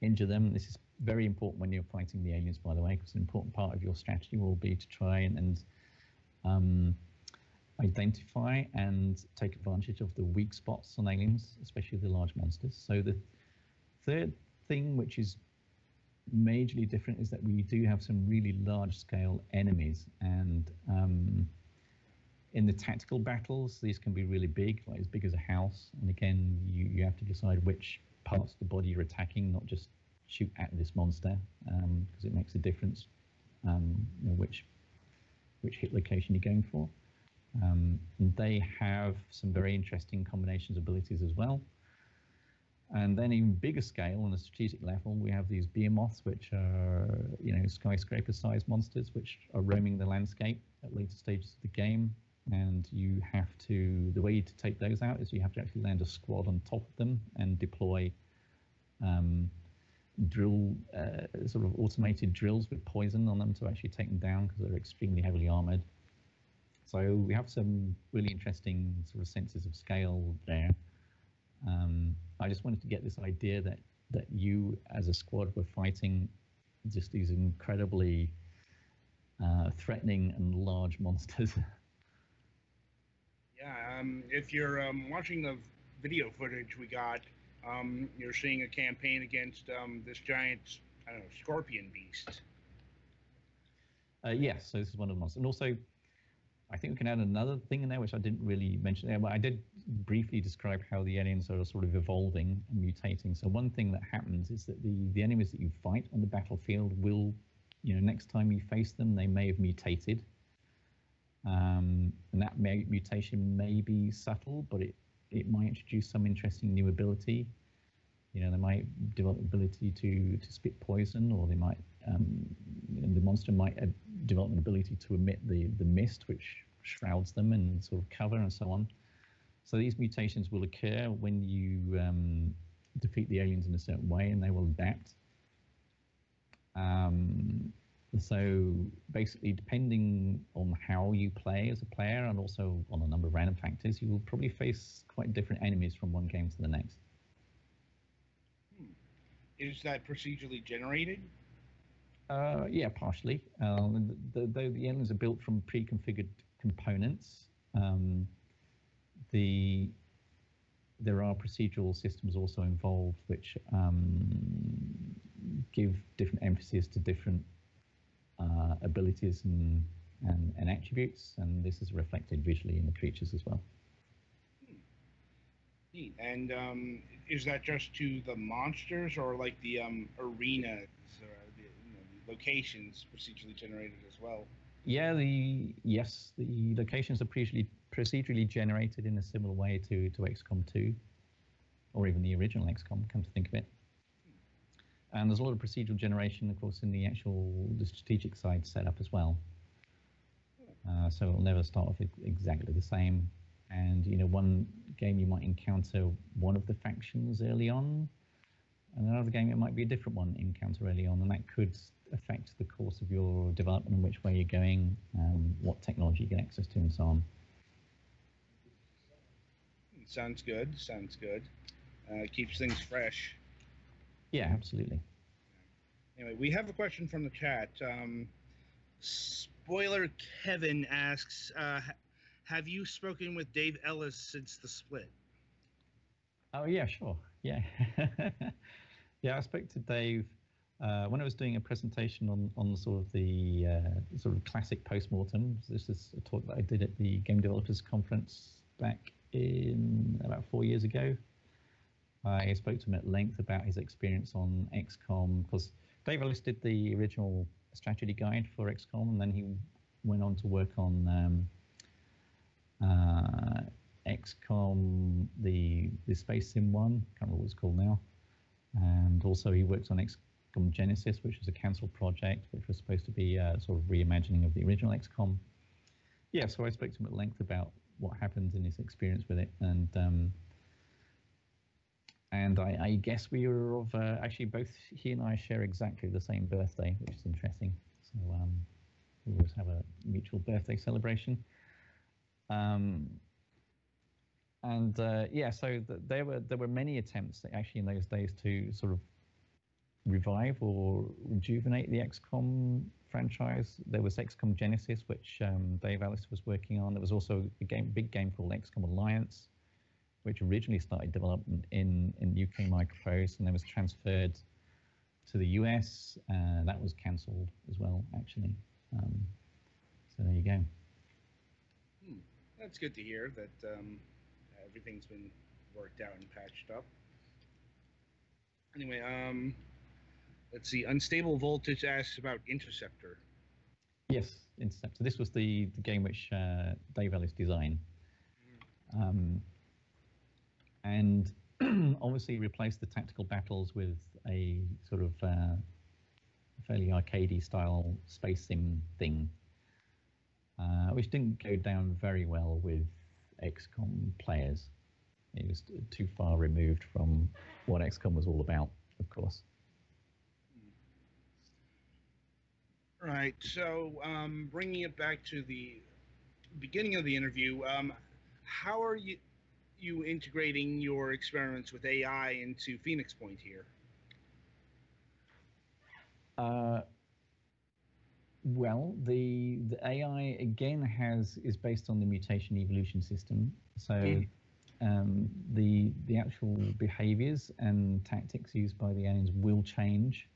injure them. This is very important when you're fighting the aliens, by the way, because an important part of your strategy will be to try and, and um, identify and take advantage of the weak spots on aliens, especially the large monsters. So the third thing, which is majorly different, is that we do have some really large-scale enemies, and um, in the tactical battles, these can be really big, like as big as a house. And again, you, you have to decide which parts of the body you're attacking, not just shoot at this monster, because um, it makes a difference um, you know, which which hit location you're going for. Um, they have some very interesting combinations of abilities as well. And then even bigger scale on a strategic level, we have these behemoths, which are you know skyscraper-sized monsters, which are roaming the landscape at later stages of the game. And you have to. The way to take those out is you have to actually land a squad on top of them and deploy um, drill uh, sort of automated drills with poison on them to actually take them down because they're extremely heavily armored. So we have some really interesting sort of senses of scale there. Um, I just wanted to get this idea that that you as a squad were fighting just these incredibly uh, threatening and large monsters. Um, if you're um, watching the video footage we got, um, you're seeing a campaign against um, this giant, I don't know, scorpion beast. Uh, yes, so this is one of the monsters. And also, I think we can add another thing in there, which I didn't really mention there, but I did briefly describe how the aliens are sort of evolving and mutating. So one thing that happens is that the, the enemies that you fight on the battlefield will, you know, next time you face them, they may have mutated. Um, and that mutation may be subtle, but it, it might introduce some interesting new ability. You know, they might develop ability to, to spit poison, or they might um, the monster might uh, develop an ability to emit the the mist, which shrouds them and sort of cover and so on. So these mutations will occur when you um, defeat the aliens in a certain way, and they will adapt. Um, so basically, depending on how you play as a player, and also on a number of random factors, you will probably face quite different enemies from one game to the next. Is that procedurally generated? Uh, yeah, partially. Um, the, the, the aliens are built from pre-configured components. Um, the there are procedural systems also involved which um, give different emphasis to different uh, abilities and, and, and attributes, and this is reflected visually in the creatures as well. Neat. And um, is that just to the monsters or like the um, arenas or the, you know, the locations procedurally generated as well? Yeah, the yes, the locations are procedurally procedurally generated in a similar way to to XCOM 2, or even the original XCOM. Come to think of it, and there's a lot of procedural generation, of course, in the actual the strategic side setup as well. Uh, so it'll never start off exactly the same. And you know, one game you might encounter one of the factions early on, and another game it might be a different one encounter early on, and that could affect the course of your development and which way you're going, um, what technology you get access to, and so on. Sounds good. Sounds good. Uh, keeps things fresh. Yeah, absolutely. Anyway, we have a question from the chat. Um, Spoiler Kevin asks, uh, "Have you spoken with Dave Ellis since the split?" Oh yeah, sure. Yeah, yeah. I spoke to Dave uh, when I was doing a presentation on on sort of the uh, sort of classic postmortem. This is a talk that I did at the Game Developers Conference back in about four years ago. I spoke to him at length about his experience on XCOM because Dave Ellis did the original strategy guide for XCOM, and then he went on to work on um, uh, XCOM, the the Space Sim one. Can't remember what it's called now. And also he worked on XCOM Genesis, which was a cancelled project, which was supposed to be a sort of reimagining of the original XCOM. Yeah, so I spoke to him at length about what happened in his experience with it, and um, and I, I, guess we were of uh, actually both he and I share exactly the same birthday, which is interesting. So um, we always have a mutual birthday celebration. Um, and uh, yeah, so the, there were there were many attempts actually in those days to sort of revive or rejuvenate the XCOM franchise. There was XCOM Genesis, which um, Dave Ellis was working on. There was also a game, big game called XCOM Alliance, which originally started development in, in UK Microprose and then was transferred to the US. Uh, that was cancelled as well, actually. Um, so there you go. Hmm. That's good to hear that um, everything's been worked out and patched up. Anyway, um, let's see. Unstable Voltage asks about Interceptor. Yes, Interceptor. This was the, the game which uh, Dave Ellis designed. Um, and obviously replaced the tactical battles with a sort of uh, fairly arcadey style space sim thing. uh, which didn't go down very well with XCOM players. It was too far removed from what XCOM was all about, of course. Right. So, um, bringing it back to the beginning of the interview, um, how are you you integrating your experiments with AI into Phoenix Point here? Uh, well, the the AI again has is based on the mutation evolution system. So Mm. um, the the actual behaviors and tactics used by the aliens will change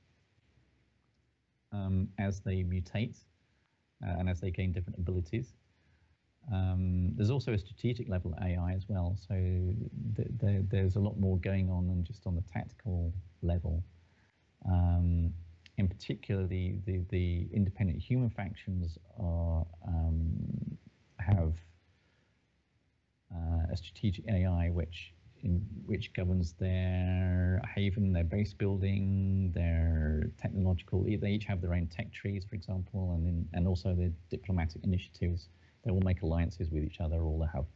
um, as they mutate uh, and as they gain different abilities. Um, there's also a strategic level AI as well. So th- there, there's a lot more going on than just on the tactical level. Um, in particular, the, the, the independent human factions are um, have uh, a strategic AI which in, which governs their haven, their base building, their technological. They each have their own tech trees, for example, and in, and also their diplomatic initiatives. They will make alliances with each other, or they'll have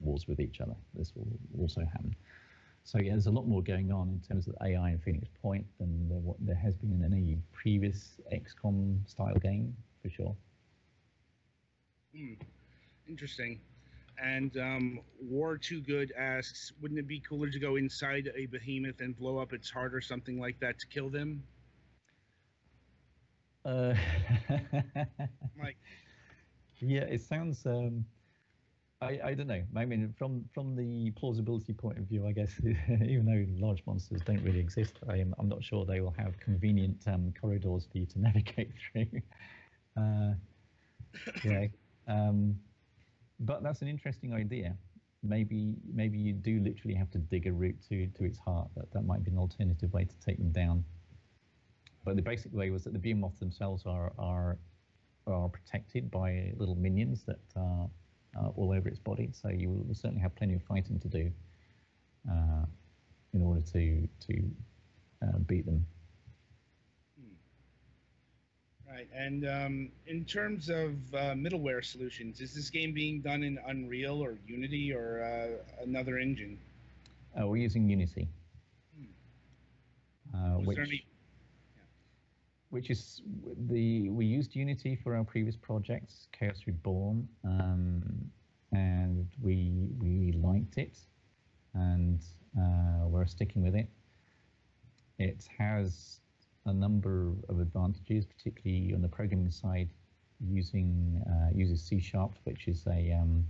wars with each other. This will also happen. So yeah, there's a lot more going on in terms of AI and Phoenix Point than there, what there has been in any previous XCOM style game, for sure. Hmm. Interesting. And um, War Too Good asks, wouldn't it be cooler to go inside a behemoth and blow up its heart or something like that to kill them? Uh, Like- yeah, it sounds. Um, I, I don't know. I mean, from from the plausibility point of view, I guess even though large monsters don't really exist, I am I'm not sure they will have convenient um, corridors for you to navigate through. Uh, yeah, um, but that's an interesting idea. Maybe maybe you do literally have to dig a route to to its heart. That that might be an alternative way to take them down. But the basic way was that the behemoths themselves are are are protected by little minions that are uh, all over its body. So you will certainly have plenty of fighting to do uh, in order to to uh, beat them. Right. And um, in terms of uh, middleware solutions, is this game being done in Unreal or Unity or uh, another engine? Uh, we're using Unity, uh, Was which there any- which is the we used Unity for our previous projects, Chaos Reborn, um, and we we liked it, and uh, we're sticking with it. It has a number of advantages, particularly on the programming side, using uh, uses C Sharp, which is a um,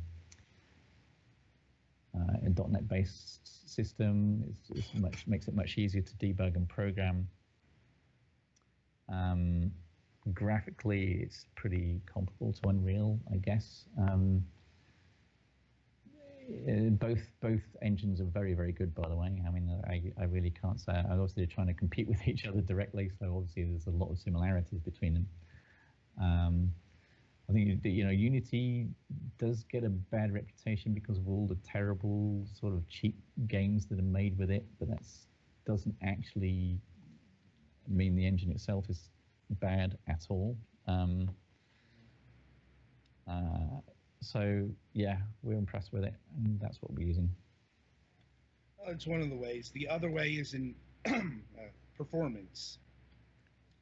uh, a .NET based system. It's, it's much makes it much easier to debug and program. Um, graphically, it's pretty comparable to Unreal, I guess. Um, uh, both both engines are very very good, by the way. I mean, I, I really can't say. Obviously, they're trying to compete with each other directly, so obviously there's a lot of similarities between them. Um, I think you know Unity does get a bad reputation because of all the terrible sort of cheap games that are made with it, but that doesn't actually mean the engine itself is bad at all. Um, uh, so yeah, we're impressed with it, and that's what we're using. It's one of the ways. The other way is in uh, performance.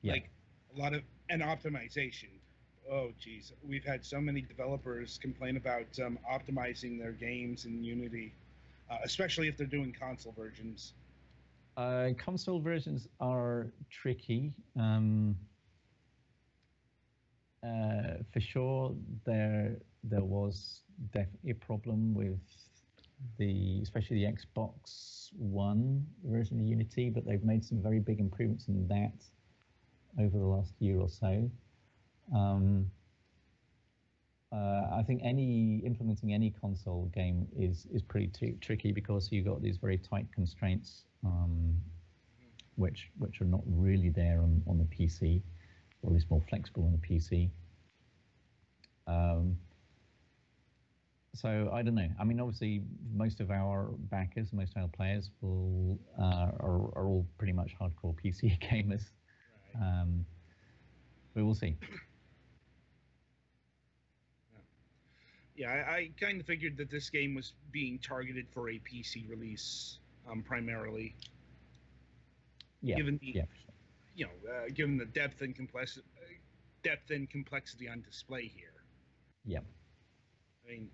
Yeah. Like a lot of and optimization. Oh, geez, we've had so many developers complain about um, optimizing their games in Unity, uh, especially if they're doing console versions. Uh, console versions are tricky. Um, uh, for sure, there there was definitely a problem with the, especially the Xbox One version of Unity, but they've made some very big improvements in that over the last year or so. Um, uh, I think any implementing any console game is is pretty t- tricky because you've got these very tight constraints, um, which which are not really there on, on the PC, or at least more flexible on the PC. Um, so I don't know. I mean, obviously, most of our backers, most of our players, will uh, are are all pretty much hardcore PC gamers. Um, we will see. Yeah, I, I kind of figured that this game was being targeted for a PC release um, primarily. Yeah, Given the, yeah, you know, uh, given the depth and complexity, depth and complexity on display here. Yeah. I mean,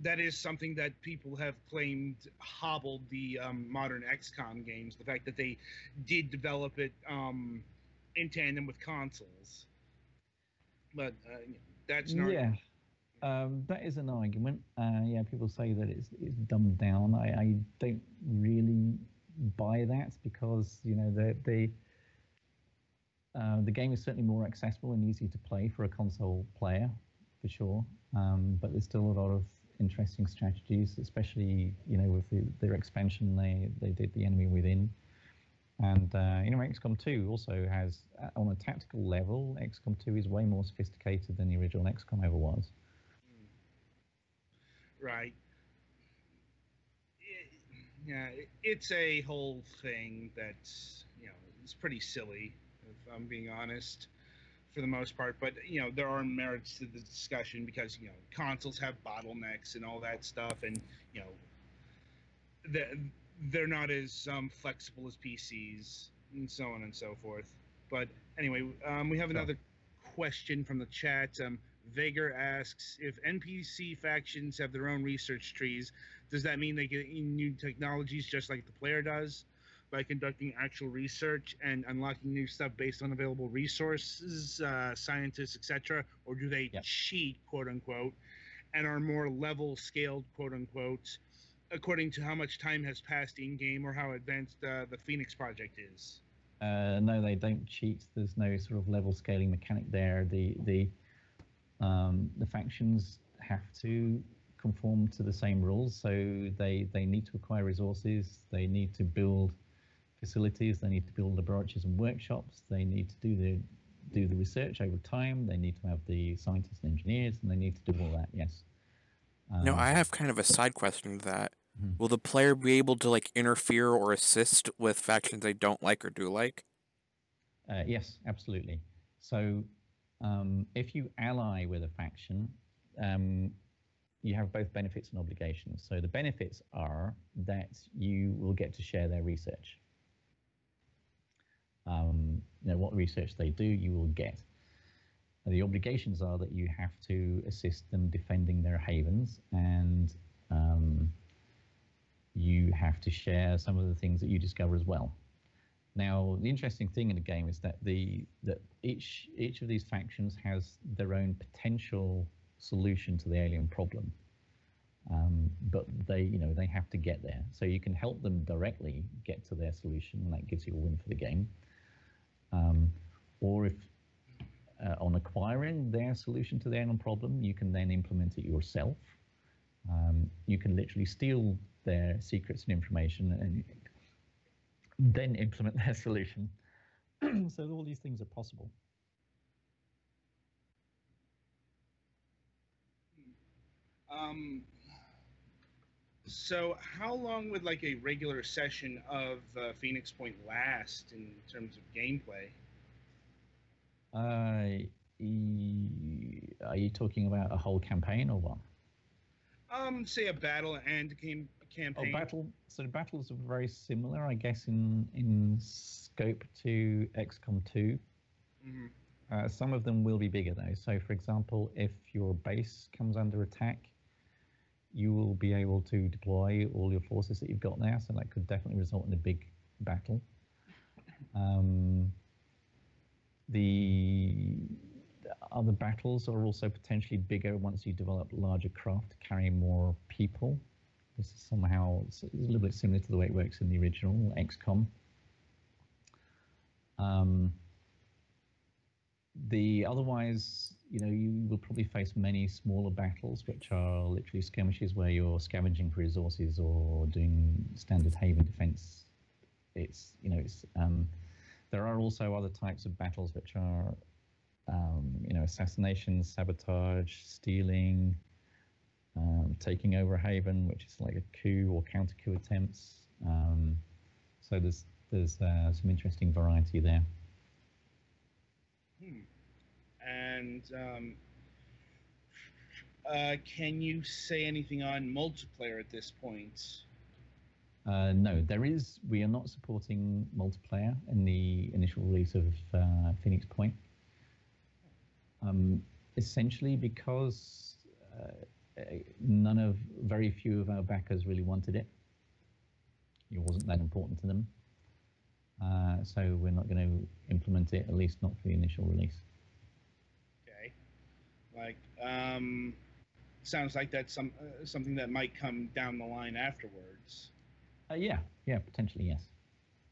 that is something that people have claimed hobbled the um, modern XCOM games. The fact that they did develop it um, in tandem with consoles, but uh, that's not. Yeah. Um, that is an argument. Uh, yeah, people say that it's, it's dumbed down. I, I don't really buy that because you know the the uh, the game is certainly more accessible and easy to play for a console player, for sure. Um, but there's still a lot of interesting strategies, especially you know with the, their expansion. They they did the enemy within, and uh, you know XCOM 2 also has uh, on a tactical level, XCOM 2 is way more sophisticated than the original XCOM ever was. Right. It, yeah, it- it's a whole thing that's you know it's pretty silly, if I'm being honest, for the most part. But you know there are merits to the discussion because you know consoles have bottlenecks and all that stuff, and you know they're, they're not as um, flexible as PCs and so on and so forth. But anyway, um, we have another question from the chat. Um, Vager asks if NPC factions have their own research trees, does that mean they get new technologies just like the player does by conducting actual research and unlocking new stuff based on available resources, uh, scientists, etc., or do they Yep. cheat, quote unquote, and are more level scaled, quote unquote, according to how much time has passed in game or how advanced uh, the Phoenix project is? Uh, no, they don't cheat. There's no sort of level scaling mechanic there. The the um, the factions have to conform to the same rules, so they they need to acquire resources. They need to build facilities. They need to build laboratories and workshops. They need to do the do the research over time. They need to have the scientists and engineers, and they need to do all that. Yes. No, Um, I have kind of a side question to that. Mhm. Will the player be able to like interfere or assist with factions they don't like or do like? Uh, yes, absolutely. So, um, if you ally with a faction, um, you have both benefits and obligations. So, the benefits are that you will get to share their research. Um, you know, what research they do, you will get. And the obligations are that you have to assist them defending their havens and um, you have to share some of the things that you discover as well. Now, the interesting thing in the game is that the that each each of these factions has their own potential solution to the alien problem, um, but they you know they have to get there. So you can help them directly get to their solution, and that gives you a win for the game. Um, or if uh, on acquiring their solution to the alien problem, you can then implement it yourself. Um, you can literally steal their secrets and information and then implement their solution. so all these things are possible. Um, so how long would like a regular session of uh, Phoenix Point last in terms of gameplay? Uh, e- are you talking about a whole campaign or what? Um, say a battle and a cam- Oh, battle. So the battles are very similar, I guess, in in scope to XCOM 2. Mhm. Uh, some of them will be bigger though. So, for example, if your base comes under attack, you will be able to deploy all your forces that you've got there. So that could definitely result in a big battle. Um, the other battles are also potentially bigger once you develop larger craft to carry more people. This is somehow a little bit similar to the way it works in the original XCOM. Um, the otherwise, you know, you will probably face many smaller battles, which are literally skirmishes where you're scavenging for resources or doing standard haven defense. It's you know, it's um, there are also other types of battles which are, um, you know, assassination, sabotage, stealing, um, taking over a haven, which is like a coup or counter coup attempts. Um, so there's there's uh, some interesting variety there. Hmm. And um, uh, can you say anything on multiplayer at this point? Uh, no, there is. We are not supporting multiplayer in the initial release of uh, Phoenix Point. Um, essentially, because uh, none of, very few of our backers really wanted it. It wasn't that important to them. Uh, so we're not going to implement it, at least not for the initial release. Okay, like um, sounds like that's some uh, something that might come down the line afterwards. Uh, yeah, yeah, potentially yes.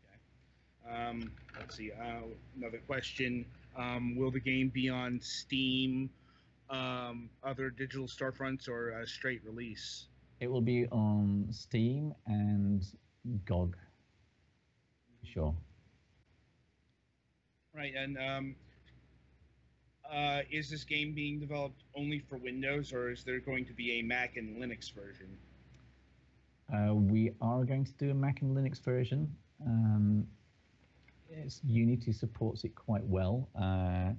Okay. Um, let's see. Uh, another question: um, Will the game be on Steam, um, other digital storefronts, or a straight release? It will be on Steam and GOG. Sure. Right, and um, uh, is this game being developed only for Windows, or is there going to be a Mac and Linux version? Uh, we are going to do a Mac and Linux version. Um, yes, Unity supports it quite well. Uh,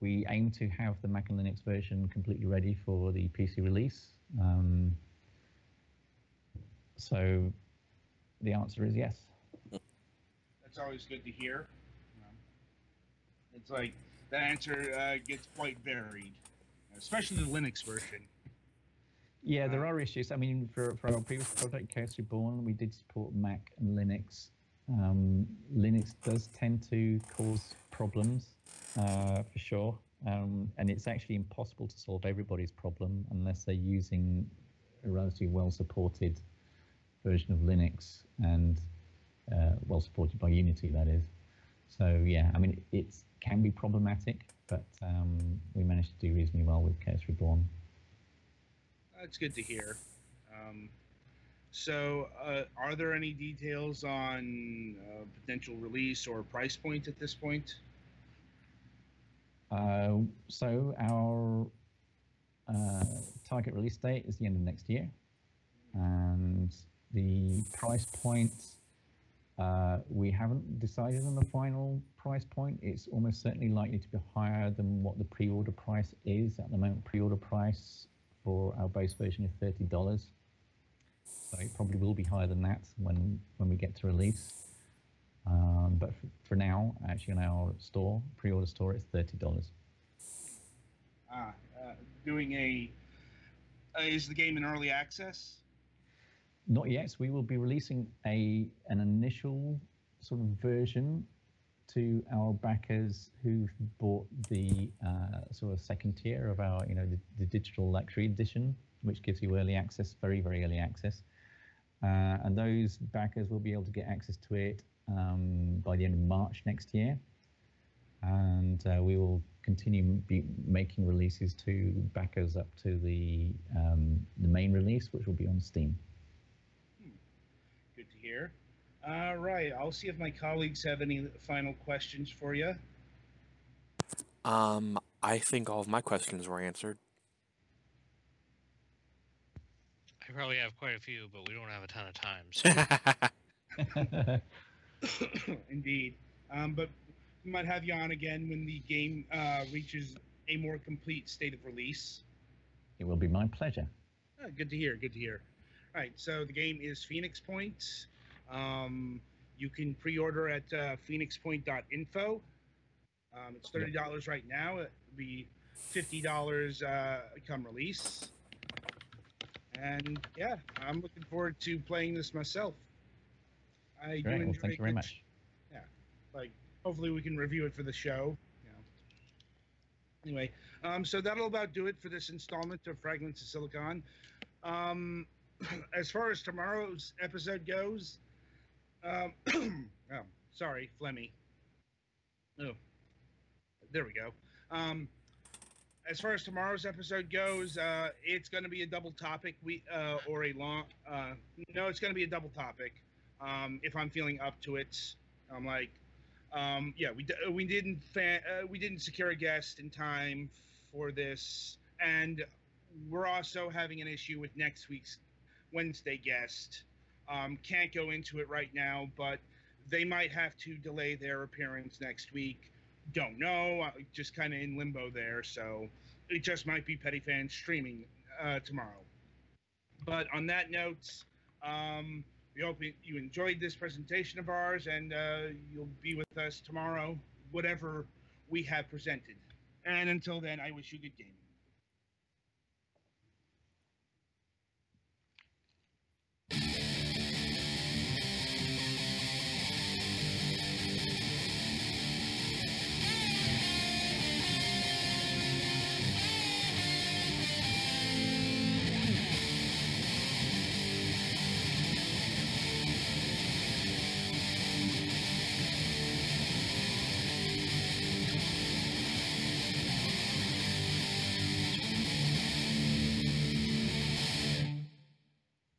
we aim to have the Mac and Linux version completely ready for the PC release. Um, so the answer is yes. That's always good to hear. It's like the answer uh, gets quite varied, especially the Linux version. Yeah, there are issues. I mean, for, for our previous project, Chaos Reborn, we did support Mac and Linux. Um, Linux does tend to cause problems, uh, for sure. Um, and it's actually impossible to solve everybody's problem unless they're using a relatively well supported version of Linux and uh, well supported by Unity, that is. So, yeah, I mean, it can be problematic, but um, we managed to do reasonably well with Chaos Reborn. That's good to hear. Um, so, uh, are there any details on uh, potential release or price point at this point? Uh, so our uh, target release date is the end of next year, and the price point uh, we haven't decided on the final price point. It's almost certainly likely to be higher than what the pre-order price is at the moment. Pre-order price for our base version is thirty dollars, so it probably will be higher than that when when we get to release. Um, but for, for, now, actually, on our store, pre-order store, it's thirty dollars. Ah, uh, doing a uh, is the game in early access? Not yet. We will be releasing a an initial sort of version to our backers who've bought the uh, sort of second tier of our, you know, the, the, digital luxury edition, which gives you early access, very, very early access. Uh, and those backers will be able to get access to it um, by the end of March next year. And uh, we will continue be making releases to backers up to the um, the main release, which will be on Steam. Hmm. Good to hear. All right, I'll see if my colleagues have any final questions for you. Um, I think all of my questions were answered. I probably have quite a few, but we don't have a ton of time. So. Indeed. Um, but we might have you on again when the game uh, reaches a more complete state of release. It will be my pleasure. Oh, good to hear. Good to hear. All right, so the game is Phoenix Point. Um, you can pre-order at uh, phoenixpoint.info. Um, it's thirty dollars right now. It'll be fifty dollars uh, come release. And yeah, I'm looking forward to playing this myself. I Great. do enjoy well, thank you very much. Yeah, like hopefully we can review it for the show. Anyway, um, so that'll about do it for this installment of Fragments of Silicon. Um, as far as tomorrow's episode goes, um, oh, sorry, Flemmy. Oh, there we go. Um, as far as tomorrow's episode goes, uh, it's going to be a double topic we uh, or a long. Uh, no, it's going to be a double topic. Um, if I'm feeling up to it, I'm like, um, yeah, we we didn't fa- uh, we didn't secure a guest in time for this, and we're also having an issue with next week's Wednesday guest. Um, can't go into it right now, but they might have to delay their appearance next week. Don't know. Uh, just kind of in limbo there. So it just might be Petty Fans streaming uh, tomorrow. But on that note, um, we hope you enjoyed this presentation of ours, and uh, you'll be with us tomorrow, whatever we have presented. And until then, I wish you good gaming.